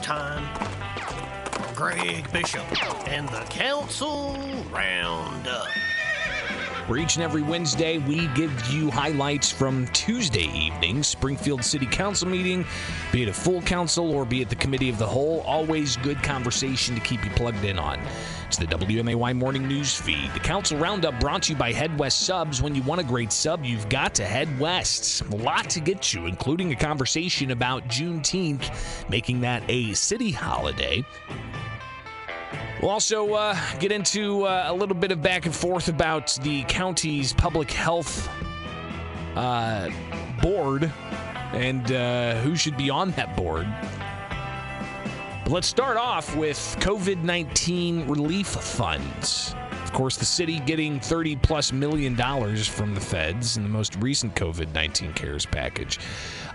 time for Greg Bishop and the Council Roundup. Where each and every Wednesday we give you highlights from Tuesday evening Springfield City Council meeting, be it a full council or be it the committee of the whole. Always good conversation to keep you plugged in on. It's the WMAY morning news feed. The council roundup brought to you by Head West Subs. When you want a great sub, you've got to head west. A lot to get you, including a conversation about Juneteenth, making that a city holiday. We'll also uh, get into uh, a little bit of back and forth about the county's public health uh, board and uh, who should be on that board. But let's start off with COVID 19 relief funds. Course, the city getting 30 plus million dollars from the feds in the most recent COVID 19 CARES package.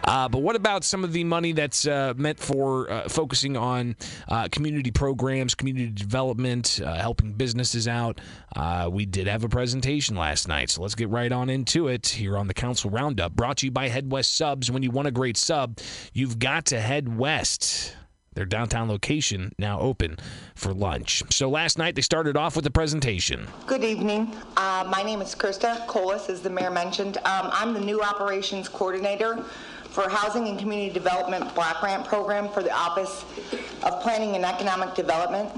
Uh, but what about some of the money that's uh, meant for uh, focusing on uh, community programs, community development, uh, helping businesses out? Uh, we did have a presentation last night, so let's get right on into it here on the Council Roundup. Brought to you by Head West Subs. When you want a great sub, you've got to head west. Their downtown location now open for lunch. So last night they started off with a presentation. Good evening. Uh, my name is Krista Colas, as the mayor mentioned. Um, I'm the new operations coordinator for Housing and Community Development Block Grant Program for the Office of Planning and Economic Development.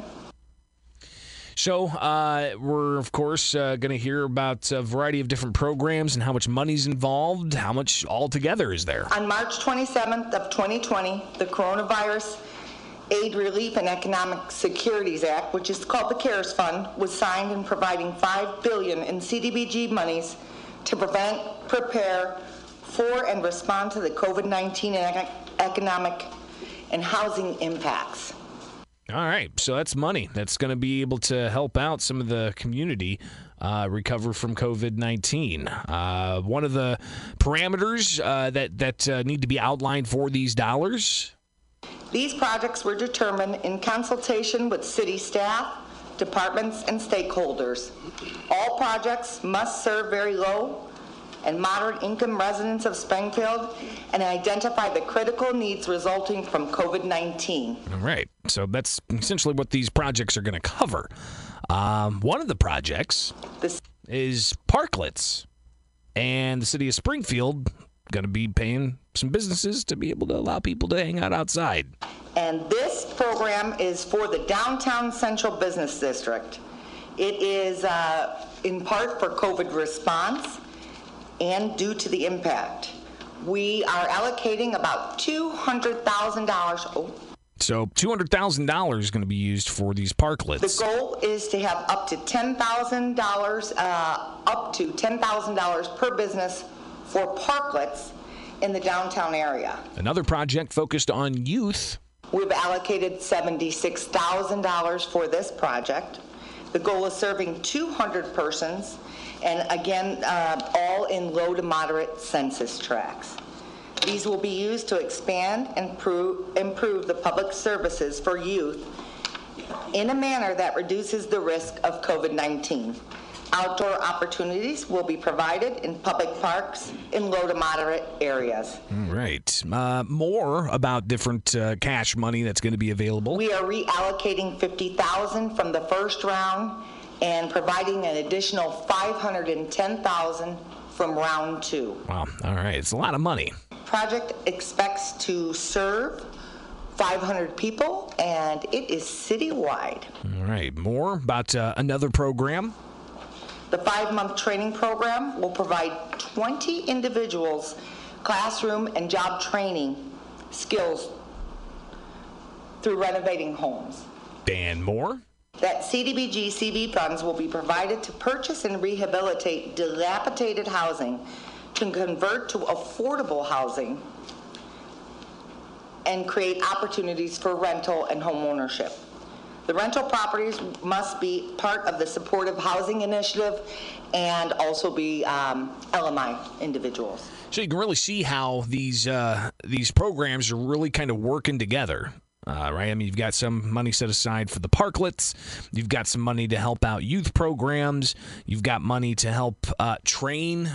So, uh, we're of course uh, going to hear about a variety of different programs and how much money's involved. How much altogether is there? On March 27th of 2020, the coronavirus Aid Relief and Economic Securities Act, which is called the CARES Fund, was signed in providing 5 billion in CDBG monies to prevent, prepare for, and respond to the COVID-19 and economic and housing impacts. All right, so that's money that's going to be able to help out some of the community uh, recover from COVID nineteen. Uh, one of the parameters uh, that that uh, need to be outlined for these dollars. These projects were determined in consultation with city staff, departments, and stakeholders. All projects must serve very low and moderate income residents of Springfield and identify the critical needs resulting from COVID 19. All right. So that's essentially what these projects are going to cover. Um, one of the projects this- is parklets. And the city of Springfield going to be paying some businesses to be able to allow people to hang out outside. And this program is for the downtown central business district. It is uh, in part for COVID response and due to the impact. We are allocating about $200,000. Oh. So $200,000 is going to be used for these parklets. The goal is to have up to $10,000, uh, up to $10,000 per business for parklets in the downtown area. Another project focused on youth. We've allocated $76,000 for this project. The goal is serving 200 persons, and again, uh, all in low to moderate census tracts. These will be used to expand and improve, improve the public services for youth in a manner that reduces the risk of COVID 19. Outdoor opportunities will be provided in public parks in low to moderate areas. All right. Uh, more about different uh, cash money that's going to be available. We are reallocating 50,000 from the first round and providing an additional 510,000 from round 2. Wow. All right. It's a lot of money. Project expects to serve 500 people and it is citywide. All right. More about uh, another program the five month training program will provide 20 individuals classroom and job training skills through renovating homes. Dan Moore. That CDBG CV funds will be provided to purchase and rehabilitate dilapidated housing to convert to affordable housing and create opportunities for rental and home ownership. The rental properties must be part of the supportive housing initiative and also be um, LMI individuals. So you can really see how these uh, these programs are really kind of working together. Uh, right? I mean, you've got some money set aside for the parklets. You've got some money to help out youth programs. You've got money to help uh, train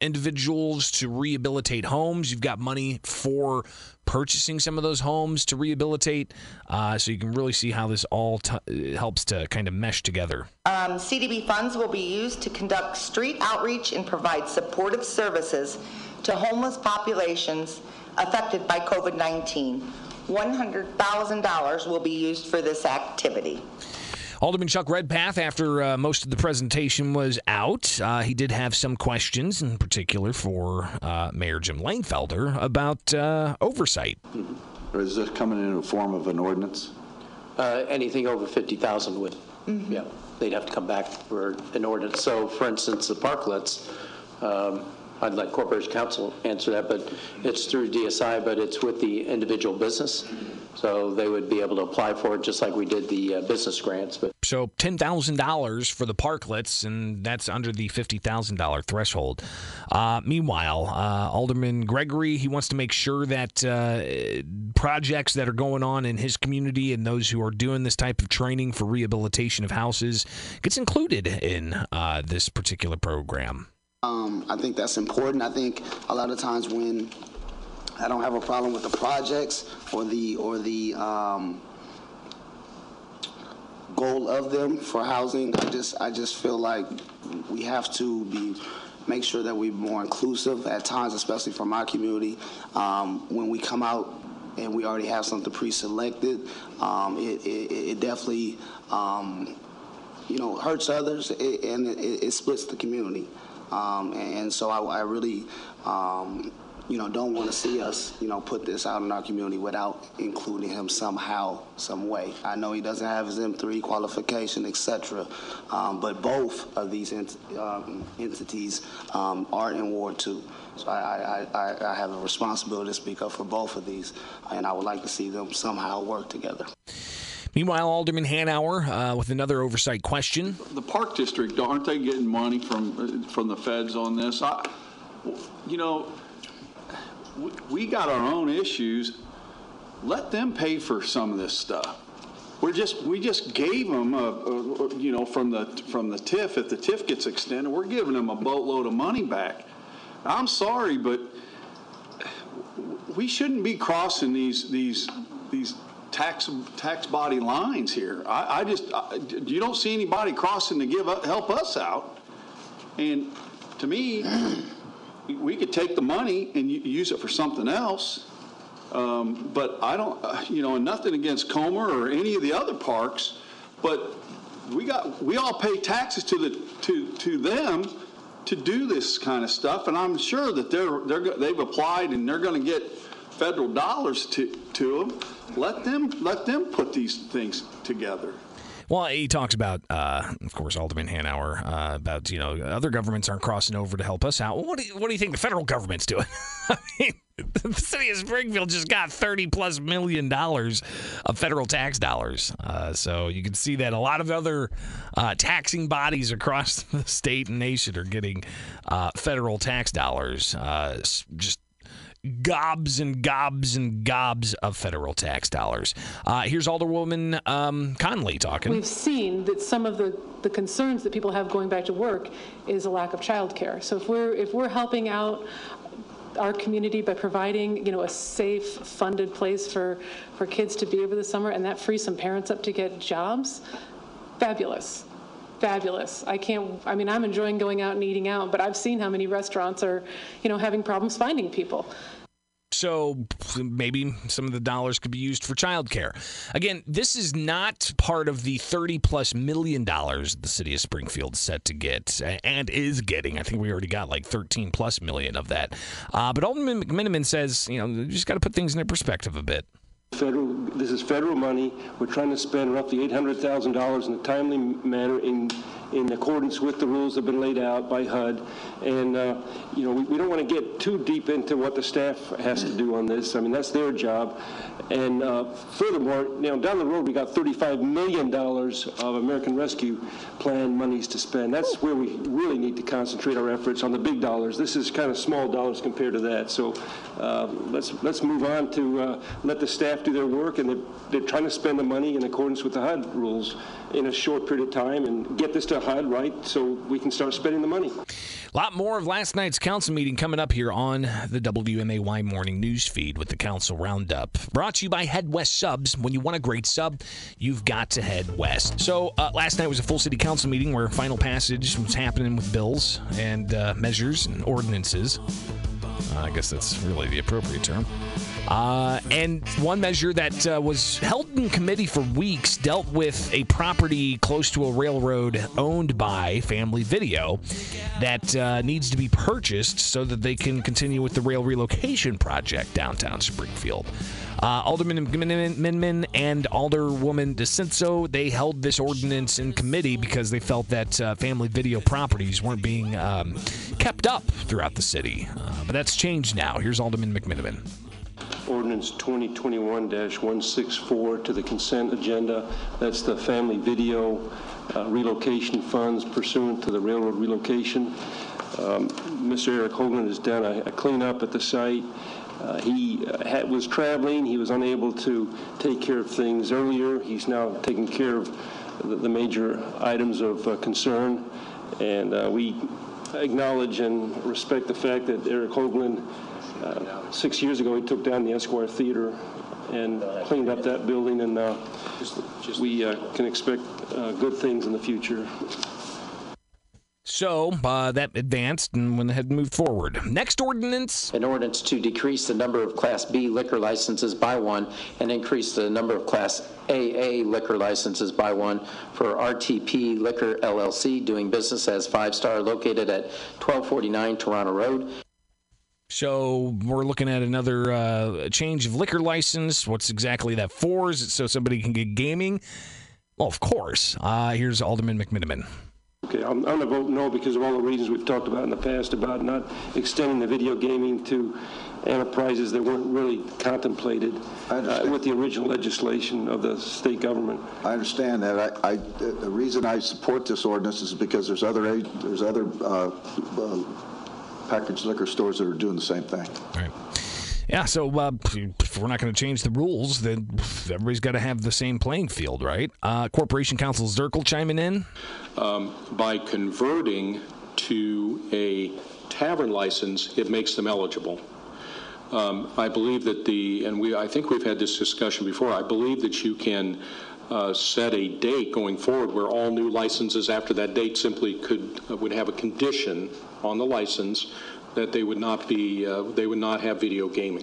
individuals to rehabilitate homes. You've got money for purchasing some of those homes to rehabilitate. Uh, so you can really see how this all t- helps to kind of mesh together. Um, CDB funds will be used to conduct street outreach and provide supportive services to homeless populations affected by COVID-19. $100,000 will be used for this activity. Alderman Chuck Redpath, after uh, most of the presentation was out, uh, he did have some questions, in particular for uh, Mayor Jim Langfelder, about uh, oversight. Or is this coming in a form of an ordinance? Uh, Anything over 50,000 would, yeah, they'd have to come back for an ordinance. So, for instance, the parklets, um, I'd let Corporation Counsel answer that, but it's through DSI, but it's with the individual business. So they would be able to apply for it just like we did the uh, business grants. But So $10,000 for the parklets, and that's under the $50,000 threshold. Uh, meanwhile, uh, Alderman Gregory, he wants to make sure that uh, projects that are going on in his community and those who are doing this type of training for rehabilitation of houses gets included in uh, this particular program. Um, I think that's important. I think a lot of times when I don't have a problem with the projects or the or the um, goal of them for housing. I just I just feel like we have to be make sure that we're more inclusive at times, especially from my community. Um, when we come out and we already have something pre-selected, um, it, it, it definitely um, you know hurts others and it, it splits the community. Um, and so I, I really, um, you know, don't want to see us, you know, put this out in our community without including him somehow, some way. I know he doesn't have his M3 qualification, etc. um, but both of these ent- um, entities um, are in Ward 2. So I, I, I, I have a responsibility to speak up for both of these, and I would like to see them somehow work together. Meanwhile, Alderman Hanauer uh, with another oversight question. The Park District, aren't they getting money from, from the feds on this? I, you know, we- we got our own issues. Let them pay for some of this stuff. We're just, we just gave them, a, a- you know, from the, from the TIF, if the TIF gets extended, we're giving them a boatload of money back. I'm sorry, but we shouldn't be crossing these, these, these tax, tax body lines here. I, I just, I- you don't see anybody crossing to give, up- help us out. And to me, we could take the money and use it for something else. Um, But I don't, uh, you know, nothing against Comer or any of the other parks, but we got, we all pay taxes to the, to, to them to do this kind of stuff, and I'm sure that they're, they're, they've applied and they're gonna get federal dollars to, to them. Let them, let them put these things together. Well, he talks about, uh, of course, Alderman Hanauer, uh, about, you know, other governments aren't crossing over to help us out. Well, what do you, what do you think the federal government's doing? I mean, the city of Springfield just got 30 plus million dollars of federal tax dollars. Uh, so you can see that a lot of other uh, taxing bodies across the state and nation are getting uh, federal tax dollars. Uh, just gobs and gobs and gobs of federal tax dollars. Uh, here's Alderwoman um, Conley talking. We've seen that some of the, the concerns that people have going back to work is a lack of childcare. So if we're, if we're helping out our community by providing, you know, a safe, funded place for, for kids to be over the summer, and that frees some parents up to get jobs, fabulous. Fabulous. I can't, I mean, I'm enjoying going out and eating out, but I've seen how many restaurants are, you know, having problems finding people. So maybe some of the dollars could be used for childcare. Again, this is not part of the 30 plus million dollars the city of Springfield set to get and is getting. I think we already got like 13 plus million of that. Uh, but Alderman McMenamin says, you know, you just got to put things in perspective a bit. Federal, this is federal money. We're trying to spend roughly $800,000 in a timely manner in, in accordance with the rules that have been laid out by HUD. And, uh, you know, we, we don't want to get too deep into what the staff has to do on this. I mean, that's their job. And uh, furthermore, you know, down the road, we got $35 million of American Rescue Plan monies to spend. That's where we really need to concentrate our efforts on the big dollars. This is kind of small dollars compared to that. So uh, let's, let's move on to uh, let the staff do their work, and they're, they're trying to spend the money in accordance with the HUD rules in a short period of time and get this to HUD right so we can start spending the money. A lot more of last night's council meeting coming up here on the WMAY morning news feed with the council roundup. Brought to you by Head West Subs. When you want a great sub, you've got to head west. So uh, last night was a full city council meeting where final passage was happening with bills and uh, measures and ordinances. I guess that's really the appropriate term. Uh, and one measure that uh, was held in committee for weeks dealt with a property close to a railroad owned by Family Video that uh, needs to be purchased so that they can continue with the rail relocation project downtown Springfield. Uh, Alderman Minman and Alderwoman DeCenso, they held this ordinance in committee because they felt that uh, family video properties weren't being um, kept up throughout the city. Uh, but that's changed now. Here's Alderman McMenamin ordinance 2021-164 to the consent agenda. That's the family video uh, relocation funds pursuant to the railroad relocation. Um, Mr. Eric Hoogland has done a, a cleanup at the site. Uh, he uh, had, was traveling. He was unable to take care of things earlier. He's now taking care of the, the major items of uh, concern. And uh, we acknowledge and respect the fact that Eric Hoogland uh, six years ago, he took down the Esquire Theater and cleaned up that building, and uh, we uh, can expect uh, good things in the future. So uh, that advanced and went ahead and moved forward. Next ordinance. An ordinance to decrease the number of Class B liquor licenses by one and increase the number of Class AA liquor licenses by one for RTP Liquor LLC doing business as Five Star located at 1249 Toronto Road. So we're looking at another uh, change of liquor license. What's exactly that for? Is it so somebody can get gaming? Well, of course. Uh, here's Alderman McMenamin. Okay, I'm, I'm going to vote no because of all the reasons we've talked about in the past about not extending the video gaming to enterprises that weren't really contemplated uh, with the original legislation of the state government. I understand that. I, I, the reason I support this ordinance is because there's other there's other uh, uh packaged liquor stores that are doing the same thing. Right. Yeah, so uh, if we're not going to change the rules, then everybody's got to have the same playing field, right? Uh, Corporation Counsel Zerkle chiming in. Um, by converting to a tavern license, it makes them eligible. Um, I believe that the, and we, I think we've had this discussion before. I believe that you can uh, set a date going forward where all new licenses after that date simply could uh, would have a condition on the license that they would not be uh, they would not have video gaming.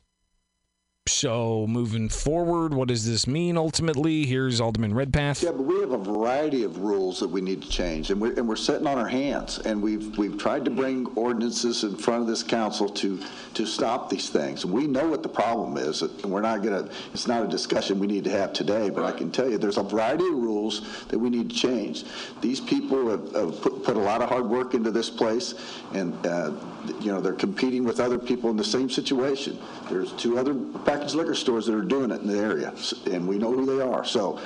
So moving forward, what does this mean ultimately? Here's Alderman Redpath. Yeah, but we have a variety of rules that we need to change, and we're, and we're sitting on our hands. And we've we've tried to bring ordinances in front of this council to to stop these things. We know what the problem is, and we're not gonna. It's not a discussion we need to have today. But. I can tell you, there's a variety of rules that we need to change. These people have, have put, put, a lot of hard work into this place, and uh, you know they're competing with other people in the same situation. There's two other packaged liquor stores that are doing it in the area, and we know who they are. So.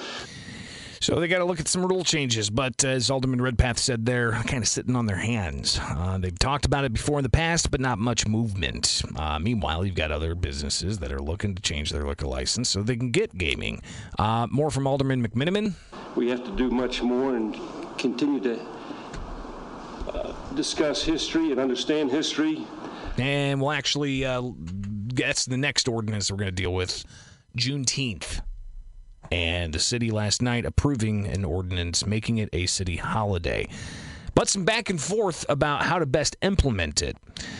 So they got to look at some rule changes, but uh, as Alderman Redpath said, they're kind of sitting on their hands. Uh, they've talked about it before in the past, but not much movement. Uh, meanwhile, you've got other businesses that are looking to change their liquor license so they can get gaming. Uh, more from Alderman McMenamin. We have to do much more and continue to uh, discuss history and understand history. And we'll actually uh, that's the next ordinance we're going to deal with Juneteenth. And the city last night approving an ordinance making it a city holiday. But some back and forth about how to best implement it.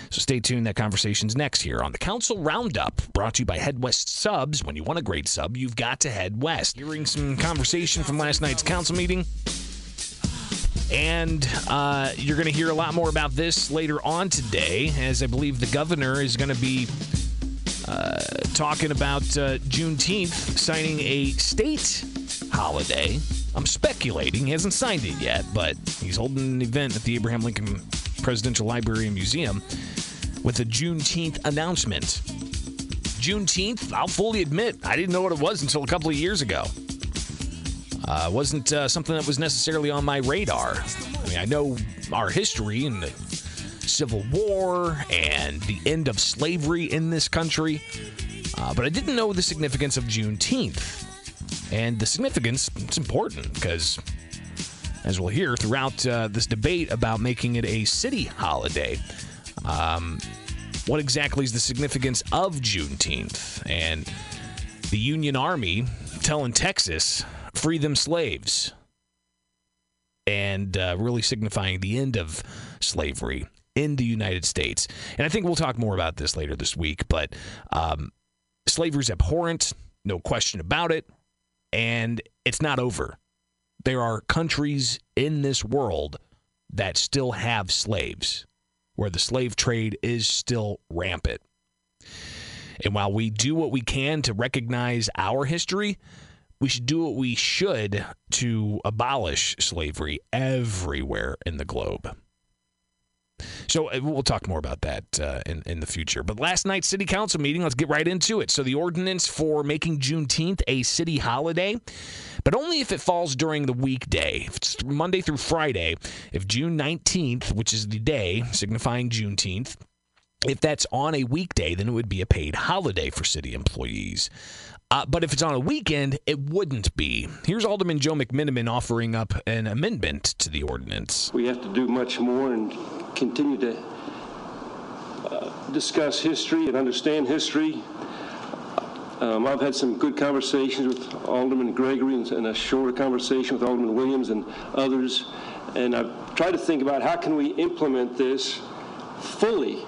So stay tuned. That conversation's next here on the Council Roundup, brought to you by Head West Subs. When you want a great sub, you've got to head west. Hearing some conversation from last night's council meeting. And uh, you're going to hear a lot more about this later on today, as I believe the governor is going to be uh, talking about uh, Juneteenth signing a state holiday. I'm speculating. He hasn't signed it yet, but he's holding an event at the Abraham Lincoln Presidential Library and Museum with a Juneteenth announcement. Juneteenth, I'll fully admit, I didn't know what it was until a couple of years ago. Uh, wasn't uh, something that was necessarily on my radar. I mean, I know our history and the Civil War and the end of slavery in this country. Uh, but I didn't know the significance of Juneteenth. And the significance, it's important because as we'll hear throughout uh, this debate about making it a city holiday. Um, what exactly is the significance of Juneteenth? And the Union Army telling Texas, free them slaves, and uh, really signifying the end of slavery in the United States. And I think we'll talk more about this later this week, but um, slavery is abhorrent, no question about it, and it's not over. There are countries in this world that still have slaves, where the slave trade is still rampant. And while we do what we can to recognize our history, we should do what we should to abolish slavery everywhere in the globe. So uh, we'll talk more about that uh, in, in the future. But last night's city council meeting, let's get right into it. So the ordinance for making Juneteenth a city holiday, but only if it falls during the weekday. If it's Monday through Friday, if June 19th, which is the day signifying Juneteenth, if that's on a weekday, then it would be a paid holiday for city employees. Uh, but if it's on a weekend, it wouldn't be. Here's Alderman Joe McMenamin offering up an amendment to the ordinance. We have to do much more and continue to uh, discuss history and understand history. Um, I've had some good conversations with Alderman Gregory and a shorter conversation with Alderman Williams and others. And I've tried to think about how can we implement this fully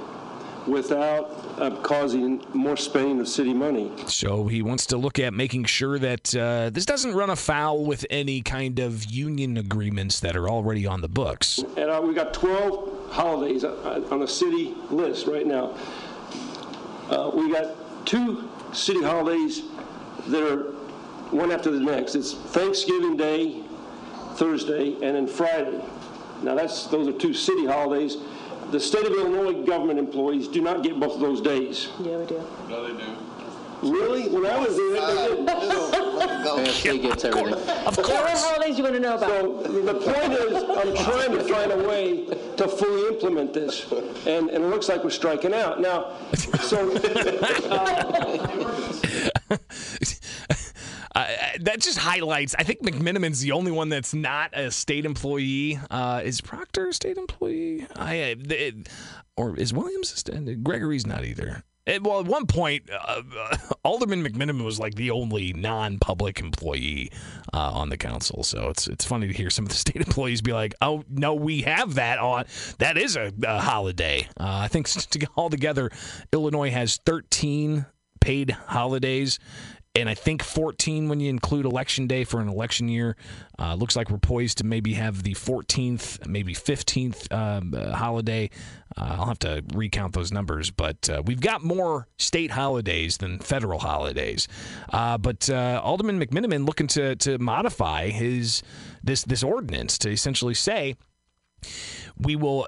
without uh, causing more spending of city money. So he wants to look at making sure that uh, this doesn't run afoul with any kind of union agreements that are already on the books. And uh, we've got 12 holidays uh, on the city list right now. Uh, we got two city holidays that are one after the next. It's Thanksgiving Day, Thursday, and then Friday. Now that's those are two city holidays the state of Illinois government employees do not get both of those days. Yeah, we do. No, they do. Really? When I was there, they didn't. Yeah, state gets everything. Of What course. holidays you want to know about? So the point is, I'm trying to find a way to fully implement this, and, and it looks like we're striking out. Now, so, Uh, that just highlights. I think McMenamin's the only one that's not a state employee. Uh, is Proctor a state employee? I uh, it, or is Williams? A state, Gregory's not either. It- well, at one point, uh, uh, Alderman McMenamin was like the only non-public employee uh, on the council. So it's it's funny to hear some of the state employees be like, "Oh no, we have that on. That is a, a holiday." Uh, I think to, altogether, Illinois has 13 paid holidays and I think 14 when you include election day for an election year. Uh, looks like we're poised to maybe have the 14th, maybe 15th um, uh, holiday. Uh, I'll have to recount those numbers, but uh, we've got more state holidays than federal holidays. Uh, but uh, Alderman McMenamin looking to to modify his this this ordinance to essentially say we will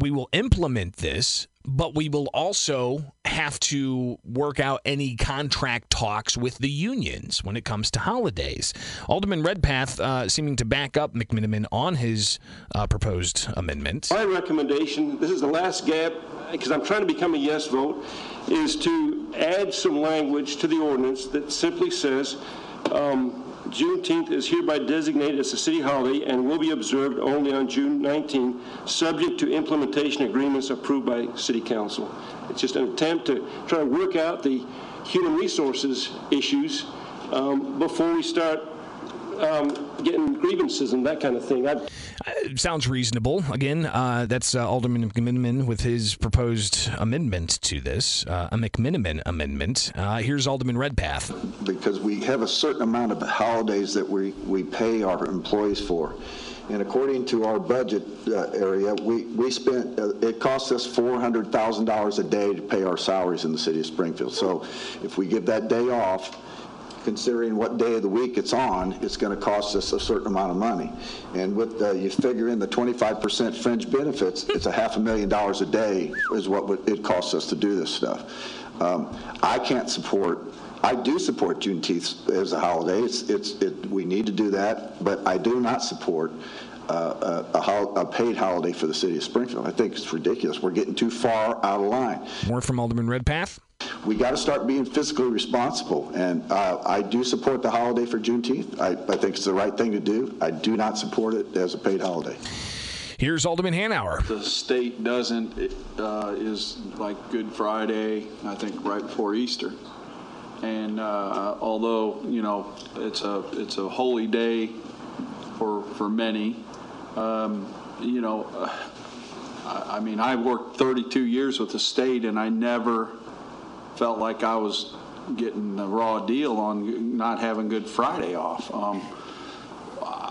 we will implement this but we will also have to work out any contract talks with the unions when it comes to holidays. Alderman Redpath uh, seeming to back up McMenamin on his uh, proposed amendment. my recommendation, this is the last gap, because I'm trying to become a yes vote, is to add some language to the ordinance that simply says, um, Juneteenth is hereby designated as a city holiday and will be observed only on June 19, subject to implementation agreements approved by City Council. It's just an attempt to try to work out the human resources issues um, before we start um, getting grievances and that kind of thing. I, Uh, sounds reasonable. Again, uh, that's uh, Alderman McMenamin with his proposed amendment to this, uh, a McMenamin amendment. Uh, here's Alderman Redpath. because we have a certain amount of holidays that we, we pay our employees for. And according to our budget uh, area, we, we spent, uh, it costs us $400,000 a day to pay our salaries in the city of Springfield. So if we give that day off, considering what day of the week it's on, it's going to cost us a certain amount of money. And with, uh, you figure in the 25% fringe benefits, it's a half a million dollars a day is what it costs us to do this stuff. Um, I can't support, I do support Juneteenth as a holiday. It's, it's, it, we need to do that, but I do not support uh, a, a, a paid holiday for the city of Springfield. I think it's ridiculous. We're getting too far out of line. More from Alderman Redpath. We got to start being fiscally responsible. And uh, I do support the holiday for Juneteenth. I, I think it's the right thing to do. I do not support it as a paid holiday. Here's Alderman Hanauer. The state doesn't, uh, is like Good Friday, I think right before Easter. And uh, although, you know, it's a, it's a holy day for, for many, um, you know, uh, I, I mean, I worked 32 years with the state and I never felt like I was getting a raw deal on not having Good Friday off. Um, uh,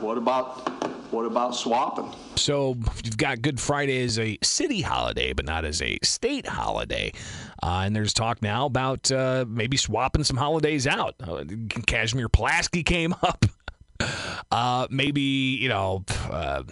what about what about swapping? So you've got Good Friday as a city holiday, but not as a state holiday. Uh, and there's talk now about uh, maybe swapping some holidays out. Uh, Kazimierz Pulaski came up. Uh, maybe, you know, uh,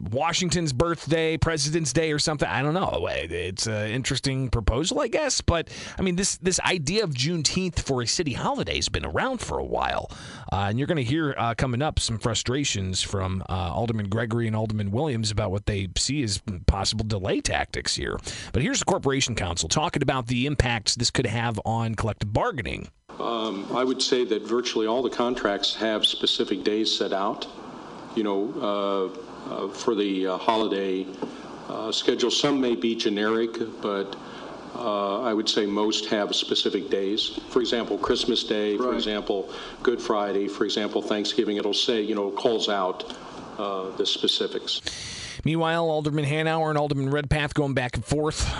Washington's birthday, President's Day, or something. I don't know. It's an interesting proposal, I guess. But I mean, this this idea of Juneteenth for a city holiday has been around for a while, uh, and you're going to hear uh, coming up some frustrations from uh, Alderman Gregory and Alderman Williams about what they see as possible delay tactics here. But here's the Corporation Counsel talking about the impacts this could have on collective bargaining. Um, I would say that virtually all the contracts have specific days set out. You know uh, uh, for the uh, holiday uh, schedule. Some may be generic, but I would say most have specific days. For example, Christmas Day, for example, Good Friday, for example, Thanksgiving. It'll say, you know, calls out the specifics. Meanwhile, Alderman Hanauer and Alderman Redpath going back and forth.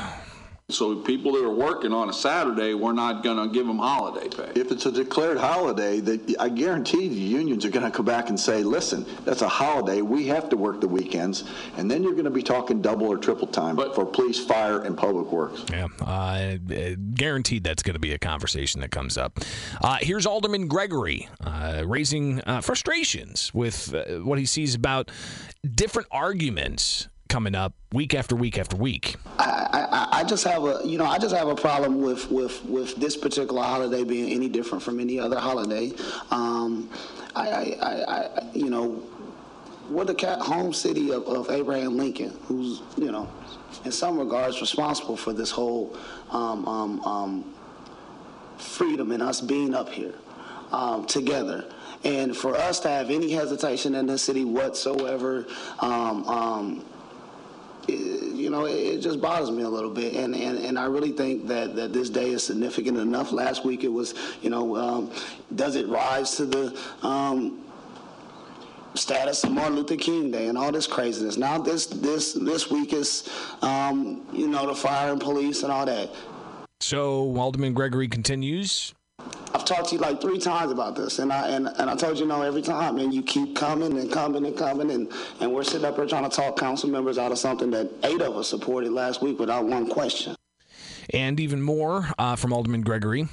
So people that are working on a Saturday, we're not going to give them holiday pay. If it's a declared holiday, that I guarantee the unions are going to come back and say, "Listen, that's a holiday. We have to work the weekends." And then you're going to be talking double or triple time but, for police, fire, and public works. Yeah, uh, guaranteed that's going to be a conversation that comes up. Uh, here's Alderman Gregory uh, raising uh, frustrations with uh, what he sees about different arguments coming up week after week after week. I, I, I, just have a you know I just have a problem with with with this particular holiday being any different from any other holiday. Um, I, I, I, you know we're the home city of, of Abraham Lincoln, who's you know in some regards responsible for this whole um, um, um freedom and us being up here um, together. And for us to have any hesitation in this city whatsoever, um, um, you know, it, just bothers me a little bit. And, and, and I really think that, that this day is significant enough. Last week it was, you know, um, does it rise to the um, status of Martin Luther King Day and all this craziness? Now this this this week is, um, you know, the fire and police and all that. So Alderman Gregory continues. I've talked to you like three times about this, and I and, and I told you no every time, and you keep coming and coming and coming, and, and we're sitting up here trying to talk council members out of something that eight of us supported last week without one question. And even more uh, from Alderman Gregory.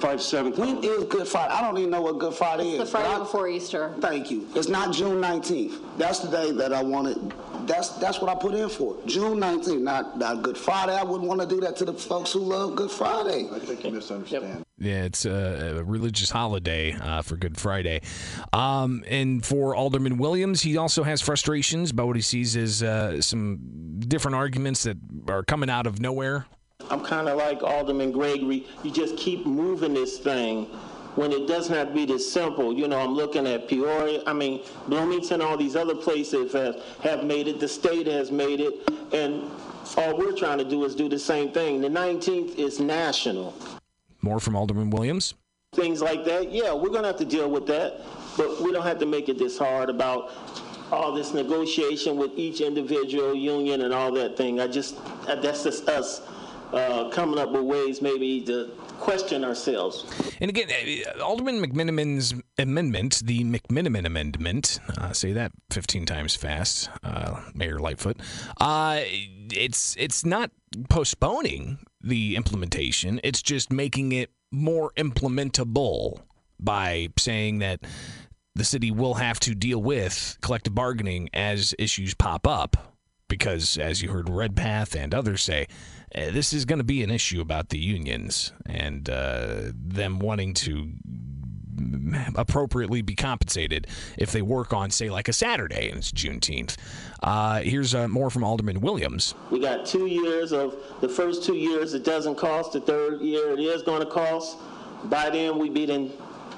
Five seven. When is Good Friday? I don't even know what Good Friday is. The Friday I, before Easter. Thank you. It's not June 19th. That's the day that I wanted. That's that's what I put in for. June 19th, not, not Good Friday. I wouldn't want to do that to the folks who love Good Friday. I think you misunderstand. Yep. Yeah, it's a, religious holiday uh, for Good Friday. Um, and for Alderman Williams, he also has frustrations about what he sees as uh, some different arguments that are coming out of nowhere I'm kind of like Alderman Gregory. You just keep moving this thing when it doesn't be this simple. You know, I'm looking at Peoria, I mean, Bloomington, all these other places have, have made it. The state has made it. And all we're trying to do is do the same thing. The 19th is national. More from Alderman Williams. Things like that, yeah, we're going to have to deal with that. But we don't have to make it this hard about all this negotiation with each individual union and all that thing. I just, that's just us uh, coming up with ways maybe to question ourselves. And again, uh, Alderman McMenamin's amendment, the McMenamin Amendment, uh, say that 15 times fast, uh, Mayor Lightfoot, uh, it's, it's not postponing the implementation, it's just making it more implementable by saying that the city will have to deal with collective bargaining as issues pop up. Because, as you heard Redpath and others say, uh, this is going to be an issue about the unions and uh, them wanting to appropriately be compensated if they work on, say, like a Saturday and it's Juneteenth. Uh, here's uh, more from Alderman Williams. We got two years of, the first two years it doesn't cost, the third year it is gonna cost. By then, we be done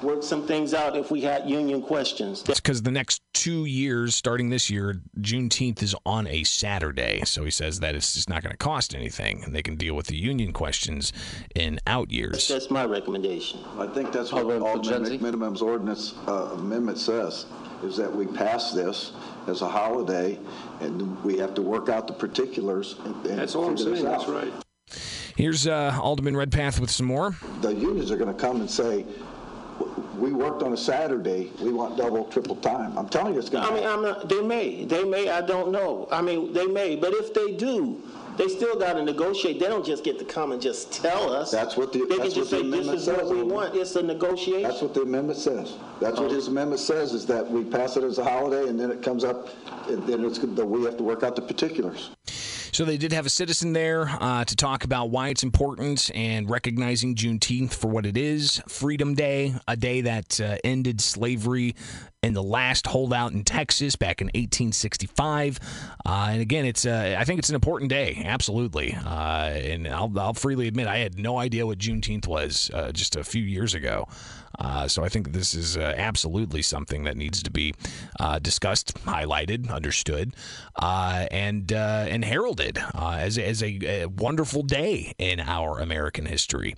work some things out if we had union questions. That's because the next two years, starting this year, Juneteenth is on a Saturday. So he says that it's just not going to cost anything, and they can deal with the union questions in out years. That's my recommendation. I think that's what Alderman Alderman Fulgenzi? McMenamin's ordinance uh, amendment says, is that we pass this as a holiday, and we have to work out the particulars. and- and That's all I'm saying, that's right. Here's uh, Alderman Redpath with some more. The unions are going to come and say, we worked on a Saturday, we want double, triple time. I'm telling you, it's going I mean, I'm not, they may, they may, I don't know. I mean, they may, but if they do, they still got to negotiate. They don't just get to come and just tell us. That's what the- They can that's just what say, the this amendment is what says, we want. It's a negotiation. That's what the amendment says. That's what oh. his amendment says, is that we pass it as a holiday, and then it comes up, and then it's, that we have to work out the particulars. So they did have a citizen there uh, to talk about why it's important and recognizing Juneteenth for what it is Freedom Day, a day that uh, ended slavery in the last holdout in Texas back in 1865. Uh, and again, it's uh, I think it's an important day, absolutely. Uh, and I'll, I'll freely admit I had no idea what Juneteenth was uh, just a few years ago. Uh, so I think this is uh, absolutely something that needs to be uh, discussed, highlighted, understood, uh, and uh, and heralded uh, as as a, a wonderful day in our American history.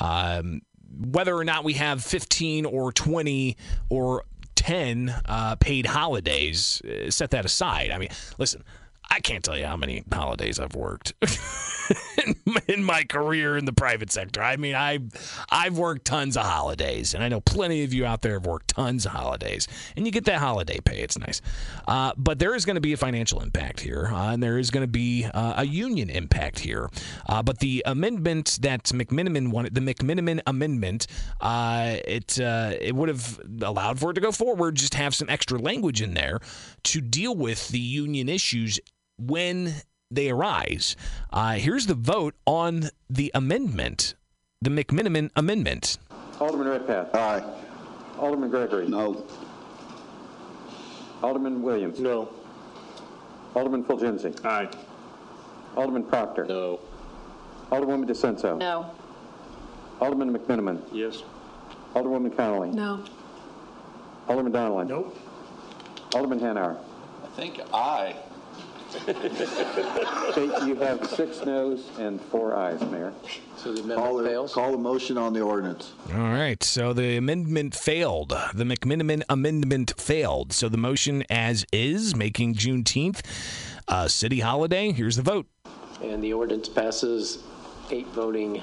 Um, whether or not we have 15 or 20 or 10 uh, paid holidays, set that aside. I mean, listen. I can't tell you how many holidays I've worked in, my- career in the private sector. I mean, I I've worked tons of holidays, and I know plenty of you out there have worked tons of holidays, and you get that holiday pay. It's nice, uh, but there is going to be a financial impact here, uh, and there is going to be uh, a union impact here. Uh, but the amendment that McMenamin wanted, the McMenamin amendment, uh, it uh, it would have allowed for it to go forward. Just have some extra language in there to deal with the union issues when they arise. Uh, here's the vote on the amendment, the McMenamin amendment. Alderman Redpath. Aye. Alderman Gregory. No. Alderman Williams. No. Alderman Fulgenzi. Aye. Alderman Proctor. No. Alderwoman DeCenso. No. Alderman McMenamin. Yes. Alderwoman Conley. No. Alderman Donnelly. Nope. Alderman Hanauer. I think aye. Okay, you have six noes and four ayes, Mayor. So the Call amendment the, fails? call the motion on the ordinance. All right, so the amendment failed. The McMenamin amendment failed. So the motion as is, making Juneteenth a city holiday. Here's the vote. And the ordinance passes, eight voting,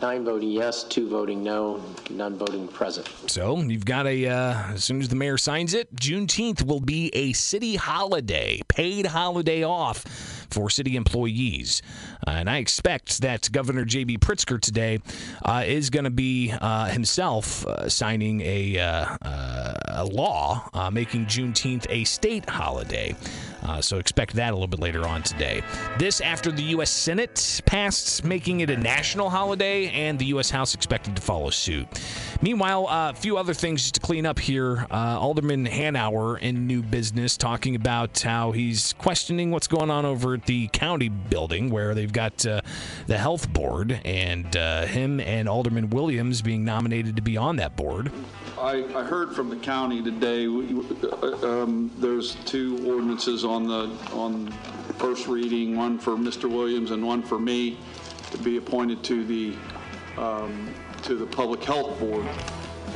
nine voting yes, two voting no, none voting present. So you've got a, uh, as soon as the mayor signs it, Juneteenth will be a city holiday, paid holiday off for city employees. Uh, and I expect that Governor J.B. Pritzker today uh, is going to be uh, himself uh, signing a, a law uh, making Juneteenth a state holiday. Uh, so expect that a little bit later on today. This after the U.S. Senate passed making it a national holiday, and the U.S. House expected to follow suit. Meanwhile, a few other things just to clean up here. Uh, Alderman Hanauer in New Business talking about how he's questioning what's going on over at the county building where they've got uh, the health board, and uh, him and Alderman Williams being nominated to be on that board. I, I heard from the county today, uh, um, there's two ordinances on the, on first reading, one for Mr. Williams and one for me to be appointed to the, um, to the Public Health Board.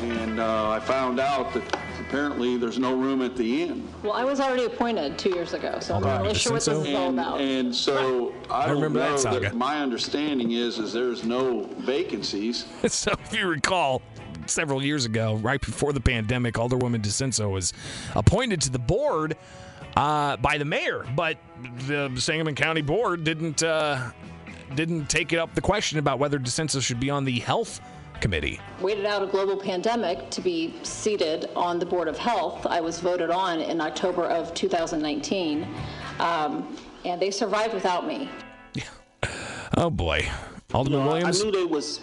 And uh, I found out that apparently there's no room at the inn. Well, I was already appointed two years ago, so I'm not really sure what this is all And- about. And so I don't remember that saga. that, my understanding is, is there's no vacancies. so if you recall, several years ago, right before the pandemic, Alderwoman DeCenso was appointed to the board uh, by the mayor, but the Sangamon County Board didn't uh, didn't take it up the question about whether DeCenso should be on the health committee. Waited out a global pandemic to be seated on the Board of Health. I was voted on in October of 2019, um, and they survived without me. Oh boy, Alderman No, I Williams. knew they was,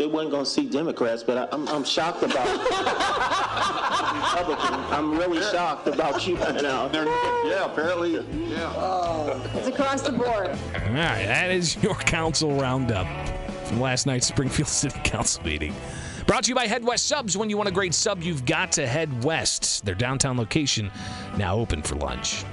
they weren't going to see Democrats, but I, I'm, I'm shocked about Republican. I'm really shocked about you right now. Yeah, apparently, yeah. Oh. It's across the board. All right, that is your council roundup from last night's Springfield City Council meeting. Brought to you by Head West Subs. When you want a great sub, you've got to head west. Their downtown location now open for lunch.